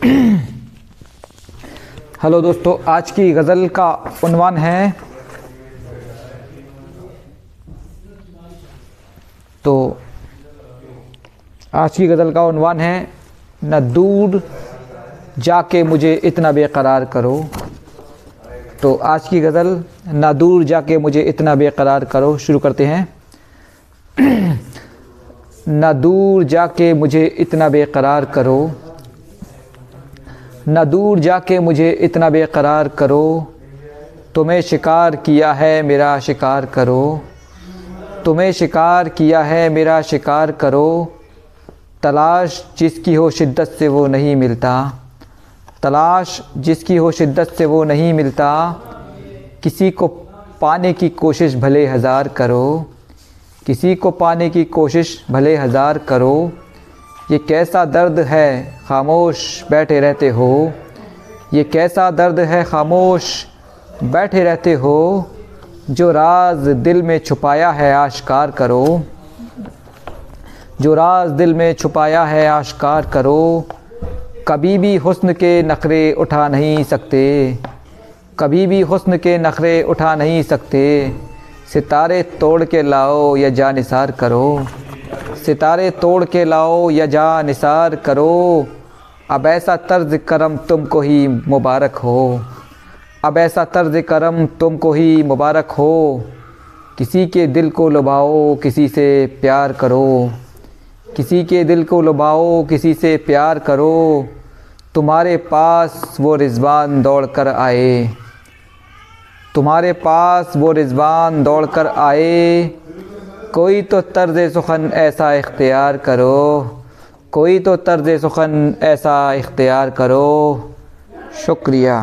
Hello दोस्तों, आज की गज़ल का उन्वान है। तो आज की गज़ल का उन्वान है, न दूर जाके मुझे इतना बेकरार करो। तो आज की गज़ल, न दूर जाके मुझे इतना बेकरार करो। शुरू करते हैं। न दूर जाके मुझे इतना बेकरार करो। न दूर जाके मुझे इतना बेकरार करो। तुम्हें शिकार किया है, मेरा शिकार करो। तुम्हें शिकार किया है, मेरा शिकार करो। तलाश जिसकी हो शिद्दत से वो नहीं मिलता। तलाश जिसकी हो शिद्दत से वो नहीं मिलता। किसी को पाने की कोशिश भले हज़ार करो। किसी को पाने की कोशिश भले हज़ार करो। ये कैसा दर्द है खामोश बैठे रहते हो? ये कैसा दर्द है खामोश बैठे रहते हो? जो राज दिल में छुपाया है आश्कार करो। जो राज दिल में छुपाया है आश्कार करो। कभी भी हुस्न के नखरे उठा नहीं सकते। कभी भी हुस्न के नखरे उठा नहीं सकते। सितारे तोड़ के लाओ या जा निसार करो। सितारे तोड़ के लाओ या जा निसार करो। अब ऐसा तर्ज करम तुमको ही मुबारक हो। अब ऐसा तर्ज करम तुमको ही मुबारक हो। किसी के दिल को लुभाओ, किसी से प्यार करो। किसी के दिल को लुभाओ, किसी से प्यार करो। तुम्हारे पास वो रिजवान दौड़ कर आए। तुम्हारे पास वो रिजवान दौड़ कर आए। कोई तो तर्ज सुखन ऐसा इख्तियार करो, कोई तो तर्ज सुखन ऐसा इख्तियार करो। शुक्रिया।